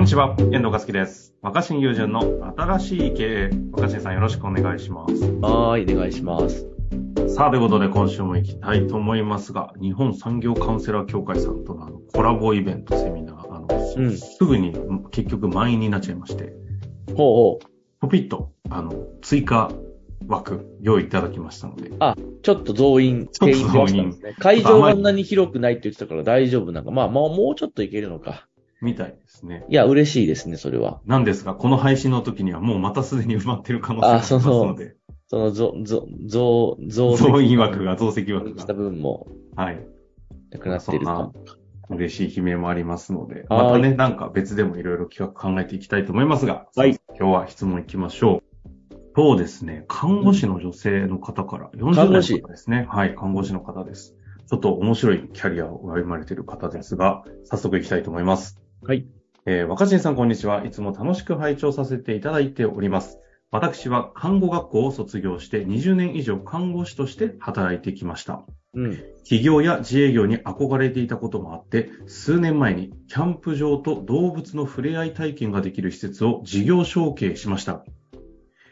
こんにちは、遠藤和樹です。若新友人の新しい経営。若新さんよろしくお願いします。はーい、お願いします。さあ、ということで今週も行きたいと思いますが、日本産業カウンセラー協会さんとのコラボイベントセミナー、あの、うんすぐに結局満員になっちゃいまして、ほうほう。ポピッと、あの、追加枠用意いただきましたので、ちょっと増員、ちょっと定員増やしたんですね。会場があんなに広くないって言ってたから大丈夫なんか。まあ、まあ、もうちょっといけるのか。みたいですね。いや、嬉しいですね、それは。なんですが、この配信の時にはもうまたすでに埋まってる可能性がありますので、その、増、増、増、増増員枠が、増席枠したが、分もはい。なくなっているかも。嬉しい悲鳴もありますので、はいまたね、なんか別でもいろいろ企画考えていきたいと思いますが、はい今日は質問いきましょう。そうですね、看護師の女性の方から、40代の看護師方ですね。はい、看護師の方です。ちょっと面白いキャリアを歩まれている方ですが、早速いきたいと思います。はい。えー若新さんこんにちは。いつも楽しく拝聴させていただいております。私は看護学校を卒業して20年以上看護師として働いてきました。うん。企業や自営業に憧れていたこともあって、数年前にキャンプ場と動物の触れ合い体験ができる施設を事業承継しました。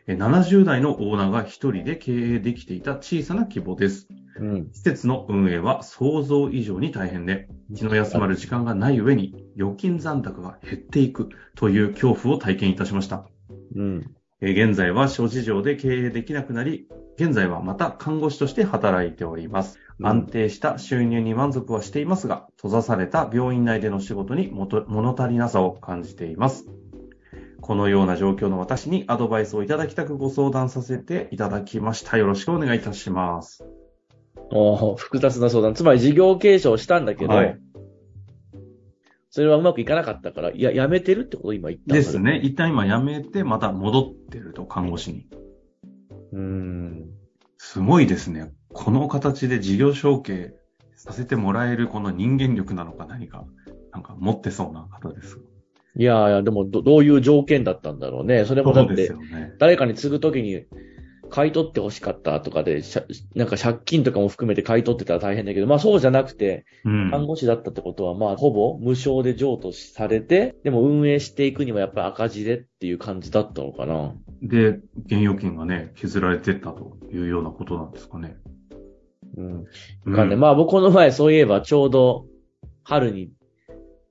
え70代のオーナーが一人で経営できていた小さな規模です。うん。施設の運営は想像以上に大変で、気の休まる時間がない上に預金残高が減っていくという恐怖を体験いたしました。うん。えー現在は諸事情で経営できなくなり、現在はまた看護師として働いております。安定した収入に満足はしていますが、閉ざされた病院内での仕事にもと物足りなさを感じています。このような状況の私にアドバイスをいただきたくご相談させていただきました。よろしくお願いいたします。複雑な相談。つまり事業継承したんだけど、はいそれはうまくいかなかったから、いや、やめてるってこと？を今言ったです。ね。一旦今辞めて、また戻ってると、看護師に。うーん。すごいですね。この形で事業承継させてもらえるこの人間力なのか何か、なんか持ってそうな方です。いやいや、でもど、どういう条件だったんだろうね。それもだって。誰かに継ぐときに買い取って欲しかったとかで、なんか借金とかも含めて買い取ってたら大変だけど、まあそうじゃなくて、うん。看護師だったってことは、まあほぼ無償で譲渡されて、でも運営していくにはやっぱり赤字でっていう感じだったのかな。で、現預金がね、削られてったというようなことなんですかね。うん。うんかね、まあ僕この前そういえばちょうど春に、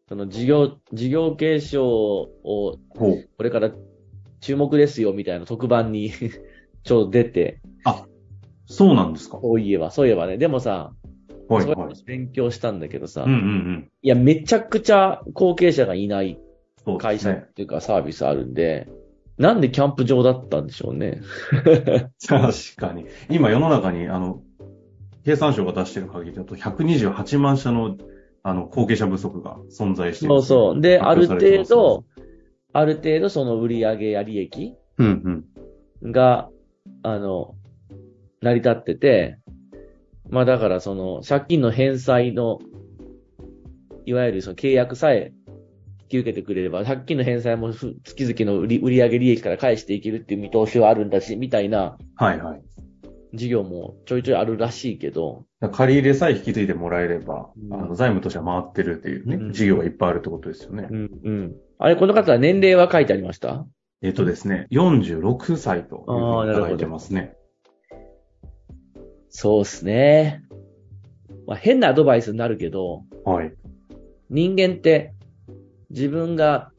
その事業、事業継承を。これから注目ですよみたいな特番にちょうど出て、そうなんですか？そういえば、そういえばね、でもさ、はい、はい。勉強したんだけどさ、うんうんうん。いや、めちゃくちゃ後継者がいない会社っ。ていうかサービスあるんで、なんでキャンプ場だったんでしょうね。確かに。今世の中に、あの、経産省が出してる限りだと128万社の、あの、後継者不足が存在している。そうそう。で、ある程度、ある程度その売上や利益うんうん。が、あの、成り立ってて、まあだからその借金の返済の、いわゆるその契約さえ引き受けてくれれば、借金の返済もふ月々の売り売上利益から返していけるっていう見通しはあるんだし、みたいなはいはい。事業もちょいちょいあるらしいけど、借り入れさえ引き継いでもらえれば、うんあの財務としては回ってるっていうね、うん事業がいっぱいあるってことですよね。うん、うん。あれ、この方は年齢は書いてありました？えっとですね、46歳というふあーなるほどうにいただいてますね。そうですね。まあ、変なアドバイスになるけど、はい。人間って自分が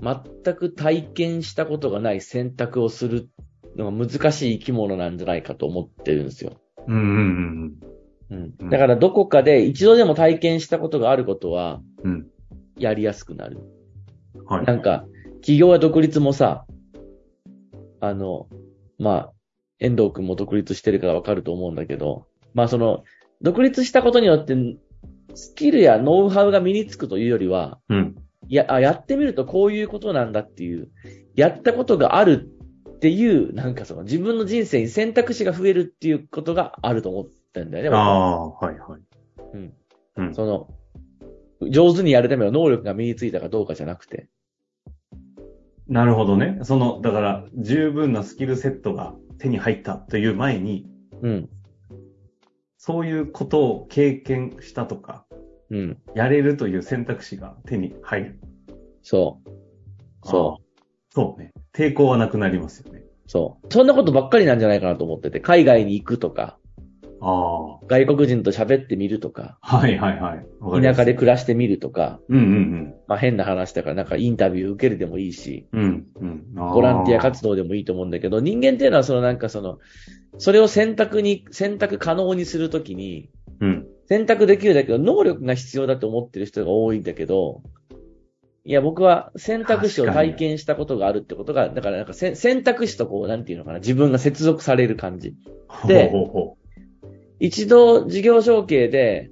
全く体験したことがない選択をするのが難しい生き物なんじゃないかと思ってるんですよ。うんうんうんうんだからどこかで一度でも体験したことがあることはうん。うん。やりやすくなる。はい。なんか、企業や独立もさ、あの、まあ、遠藤くんも独立してるからわかると思うんだけど、まあその、独立したことによって、スキルやノウハウが身につくというよりは、うん。いや、あ、やってみるとこういうことなんだっていう、やったことがあるっていう、なんかその自分の人生に選択肢が増えるっていうことがあると思ってんだよね。ああ、はいはい。うん。うん。その、上手にやるための能力が身についたかどうかじゃなくて。なるほどね。その、だから、十分なスキルセットが手に入ったという前に、うん。そういうことを経験したとか、うん。やれるという選択肢が手に入る。そう。そう。そうね。抵抗はなくなりますよね。そう。そんなことばっかりなんじゃないかなと思ってて、海外に行くとか、あ外国人と喋ってみるとか、あ。はいはいはい。田舎で暮らしてみるとか、うんうんまあ変な話だからなんかインタビュー受けるでもいいし、うん。うんうん。ボランティア活動でもいいと思うんだけど、人間っていうのはそのなんかその、それを選択に、選択可能にするときに、うん。選択できるだけど、能力が必要だと思ってる人が多いんだけど、いや、僕は選択肢を体験したことがあるってことが、だからなんかせ選択肢とこう、なんていうのかな、自分が接続される感じ。でほうほうほ一度事業承継で、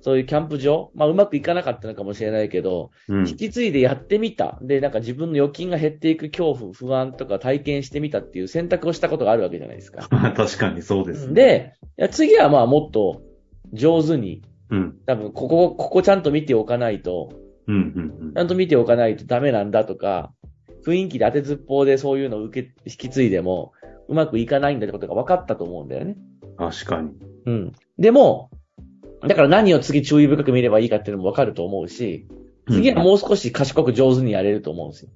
そういうキャンプ場、まあうまくいかなかったのかもしれないけど、う。うん。引き継いでやってみた。で、なんか自分の預金が減っていく恐怖、不安とか体験してみたっていう選択をしたことがあるわけじゃないですか。確かにそうですね。、で、いや次はまあもっと上手に、うん。多分ここ、ここちゃんと見ておかないと、うんうんうんちゃんと見ておかないとダメなんだとか、雰囲気で当てずっぽうでそういうのを受け、引き継いでも、うまくいかないんだってことが分かったと思うんだよね。確かに。うん。でも、だから何を次注意深く見ればいいかっていうのも分かると思うし、次はもう少し賢く上手にやれると思うんですよ。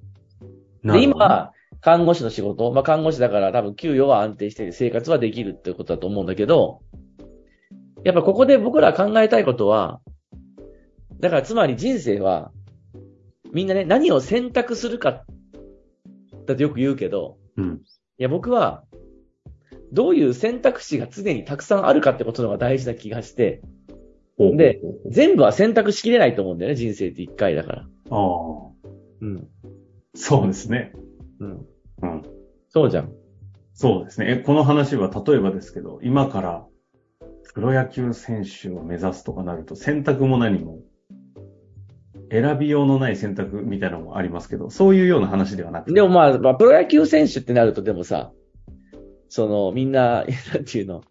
で、今、看護師の仕事、まあ看護師だから多分給与は安定して生活はできるってことだと思うんだけど、やっぱここで僕ら考えたいことは、だからつまり人生は、みんなね、何を選択するか、だとよく言うけど、うん。いや僕は、どういう選択肢が常にたくさんあるかってことの方が大事な気がして、で、全部は選択しきれないと思うんだよね、人生って一回だから。ああ。うん。そうですね。うん。うん。そうじゃん。そうですね。えこの話は例えばですけど、今からプロ野球選手を目指すとかなると選択も何も選びようのない選択みたいなのもありますけど、そういうような話ではなくて。でもまあ、まあ、プロ野球選手ってなるとでもさ、その、みんな、なんていうの、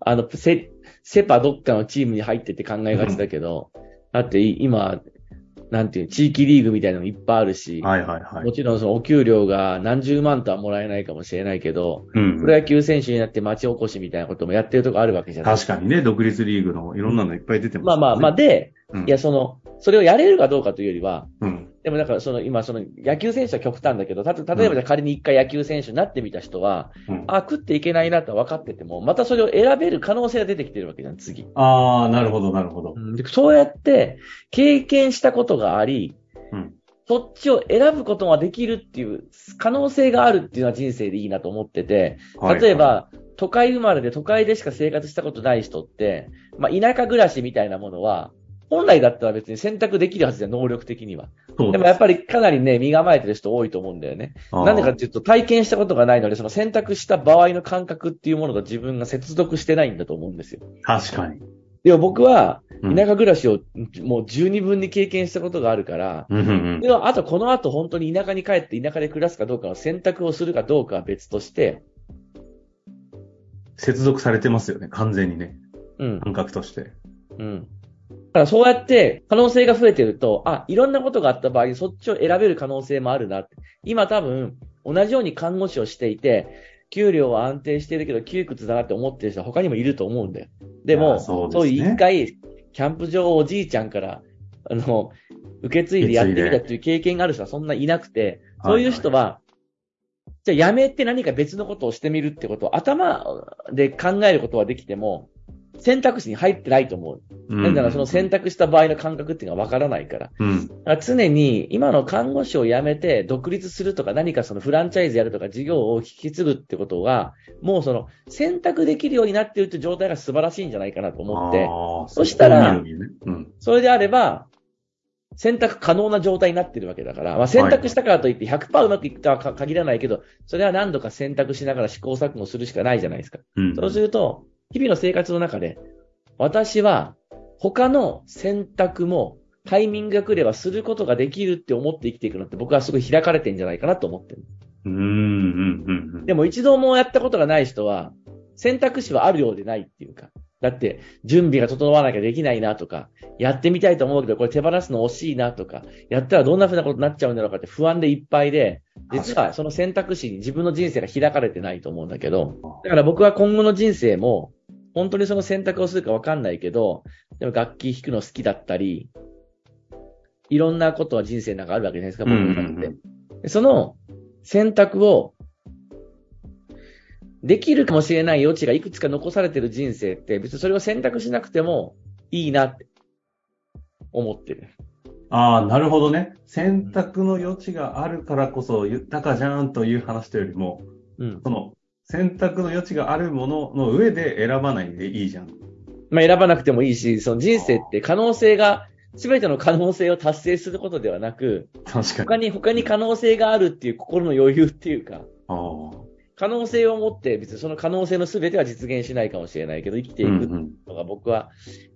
あの、セ、セパどっかのチームに入ってって考えがちだけど、だってい今、なんていう、地域リーグみたいなのいっぱいあるし、はいはいはい。も。ちろんそのお給料が何十万とはもらえないかもしれないけど、うんプロ野球選手になって町おこしみたいなこともやってるとこあるわけじゃない確かにね、独立リーグのいろんなのいっぱい出てます、まあまあまあ、で、うん。いや、その、それをやれるかどうかというよりは、うん。でもだからその今その野球選手は極端だけど、たと例えば仮に一回野球選手になってみた人は、うん、あ、食っていけないなとは分かってても、またそれを選べる可能性が出てきてるわけじゃん、次。ああ、なるほどなるほど。でそうやって経験したことがあり、うん。そっちを選ぶことができるっていう可能性があるっていうのは人生でいいなと思ってて、はい。例えば、都会生まれで都会でしか生活したことない人って、まあ田舎暮らしみたいなものは、本来だったら別に選択できるはずじゃん、能力的には。そうでもやっぱりかなりね、身構えてる人多いと思うんだよね。なんでかっていうと、体験したことがないので、その選択した場合の感覚っていうものと自分が接続してないんだと思うんですよ。確かに。でも僕は、うん田舎暮らしをもう十二分に経験したことがあるから、うんうんでもあとこの後本当に田舎に帰って田舎で暮らすかどうかの選択をするかどうかは別として、接続されてますよね、完全にね。うん、感覚として。うん。だからそうやって可能性が増えてると、あ、いろんなことがあった場合にそっちを選べる可能性もあるなって。今多分、同じように看護師をしていて、給料は安定してるけど窮屈だなって思ってる人は他にもいると思うんだよ。でいも、やそうですねいう一回、キャンプ場をおじいちゃんから、あの、受け継いでやってみたっていう経験がある人はそんないなくて、そういう人は、じゃあやめて何か別のことをしてみるってことを頭で考えることはできても、選択肢に入ってないと思う。うんなんだからその選択した場合の感覚っていうのがわからないから。うん。だから常に今の看護師を辞めて独立するとか何かそのフランチャイズやるとか事業を引き継ぐってことは、もうその選択できるようになっているって状態が素晴らしいんじゃないかなと思って、そしたらねうん。それであれば、選択可能な状態になってるわけだから、まあ、選択したからといって100%うまくいくとはか限らないけど、それは何度か選択しながら試行錯誤するしかないじゃないですか。うん。そうすると、日々の生活の中で、私は他の選択もタイミングが来ればすることができるって思って生きていくのって僕はすごい開かれてんじゃないかなと思ってる。うん、うん。でも一度もやったことがない人は、選択肢はあるようでないっていうか。だって、準備が整わなきゃできないなとか、やってみたいと思うけど、これ手放すの惜しいなとか、やったらどんな風なことになっちゃうんだろうかって不安でいっぱいで、実はその選択肢に自分の人生が開かれてないと思うんだけど、だから僕は今後の人生も、本当にその選択をするかわかんないけど、でも楽器弾くの好きだったり、いろんなことは人生なんかあるわけじゃないですか、僕の中うんうんで。でその選択を、できるかもしれない余地がいくつか残されてる人生って、別にそれを選択しなくてもいいなって思ってる。ああ、なるほどね。選択の余地があるからこそ豊かじゃんという話というよりも、うん。その選択の余地があるものの上で選ばないでいいじゃん。まあ選ばなくてもいいし、その人生って可能性が、すべての可能性を達成することではなく、確かに。他に、他に可能性があるっていう心の余裕っていうか。可能性を持って、別にその可能性の全ては実現しないかもしれないけど、生きていくのが僕は、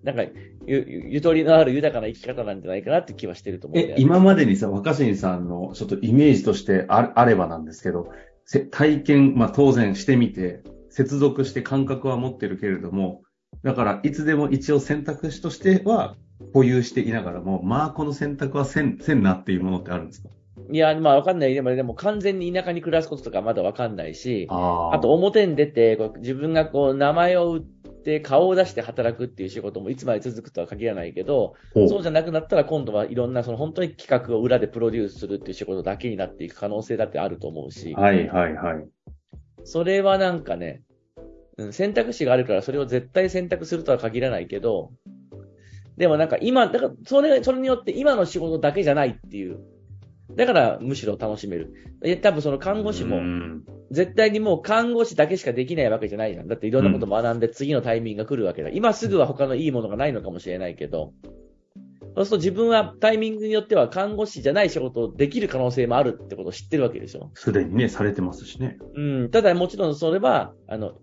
なんかゆ、ゆゆとりのある豊かな生き方なんじゃないかなって気はしてると思う。え今までにさ、若新さんのちょっとイメージとしてああればなんですけど、せ体験、まあ当然してみて、接続して感覚は持ってるけれども、だからいつでも一応選択肢としては保有していながらも、まあこの選択はせん、せんなっていうものってあるんですか？いや、まあわかんない。でも、でも完全に田舎に暮らすこととかまだわかんないし、ああと表に出て、自分がこう名前を売って顔を出して働くっていう仕事もいつまで続くとは限らないけど、そうじゃなくなったら今度はいろんなその本当に企画を裏でプロデュースするっていう仕事だけになっていく可能性だってあると思うし、はいはいはい。それはなんかね、うん選択肢があるからそれを絶対選択するとは限らないけど、でもなんか今、だからそれ、それによって今の仕事だけじゃないっていう。だからむしろ楽しめる。え多分その看護師も、うん絶対にもう看護師だけしかできないわけじゃないじゃん。だっていろんなこと学んで次のタイミングが来るわけだ。今すぐは他のいいものがないのかもしれないけど、そうすると自分はタイミングによっては看護師じゃない仕事をできる可能性もあるってことを知ってるわけでしょ。すでにね、されてますしね。うん。ただもちろんそれは、あの、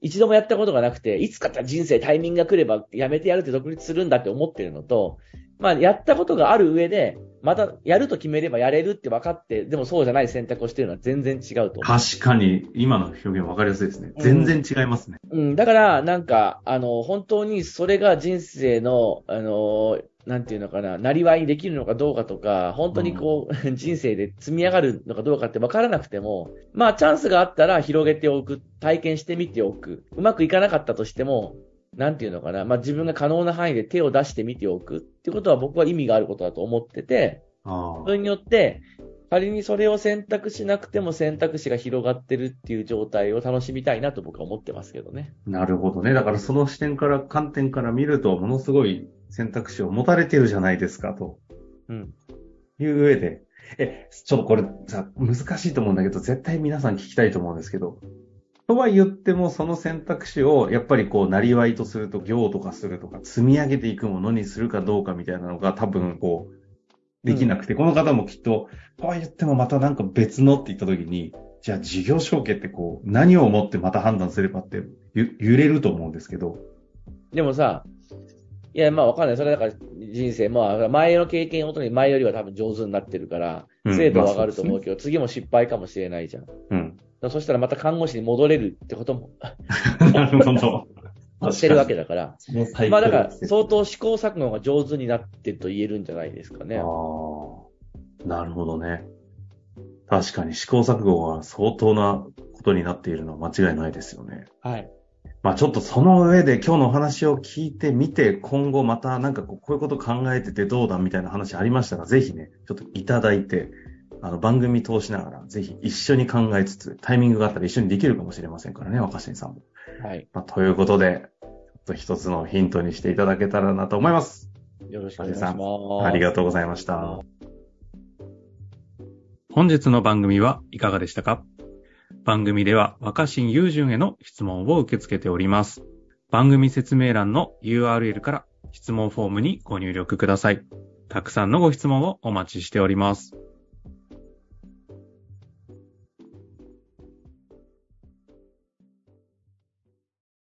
一度もやったことがなくて、いつか人生タイミングが来ればやめてやるって独立するんだって思ってるのと、まあやったことがある上で、またやると決めればやれるって分かって、でもそうじゃない選択をしてるのは全然違うと。確かに、今の表現分かりやすいですね。うん全然違いますね。うん、だから、なんか、あの、本当にそれが人生の、あの、なんていうのかな、なりわいにできるのかどうかとか、本当にこう、人生で積み上がるのかどうかって分からなくても、まあ、チャンスがあったら広げておく、体験してみておく。うまくいかなかったとしても、なんていうのかな、まあ、自分が可能な範囲で手を出してみておくってことは僕は意味があることだと思ってて、あそれによって、仮にそれを選択しなくても選択肢が広がってるっていう状態を楽しみたいなと僕は思ってますけどね。あ、なるほどね。だからその視点から、観点から見ると、ものすごい選択肢を持たれてるじゃないですか、とうん。いう上で。え、ちょっとこれさ、難しいと思うんだけど、絶対皆さん聞きたいと思うんですけど、とは言っても、その選択肢を、やっぱりこう、なりわいとすると、業とかするとか、積み上げていくものにするかどうかみたいなのが、多分こう、できなくて、この方もきっと、とは言ってもまたなんか別のって言った時に、じゃあ事業承継ってこう、何をもってまた判断すればって、ゆ揺れると思うんですけど、でもさ、いや、まあわかんない。それだから人生、まあ前の経験をもとに前よりは多分上手になってるから、うん精度は上がると思うけど、次も失敗かもしれないじゃん。うん。そしたらまた看護師に戻れるってこともなるほど。してるわけだから。そのサイクルまあだから相当試行錯誤が上手になってると言えるんじゃないですかね。ああ、なるほどね。確かに試行錯誤は相当なことになっているのは間違いないですよね。はい。まあちょっとその上で今日のお話を聞いてみて、今後またなんかこうこういうこと考えててどうだみたいな話ありましたら、ぜひね、ちょっといただいて、あの番組通しながら、ぜひ一緒に考えつつ、タイミングがあったら一緒にできるかもしれませんからね、若新さんも。はい。まあ、ということで、ちょっと一つのヒントにしていただけたらなと思います。よろしくお願いします。ありがとうございました。本日の番組はいかがでしたか？番組では若新雄純への質問を受け付けております。番組説明欄の URL から質問フォームにご入力ください。たくさんのご質問をお待ちしております。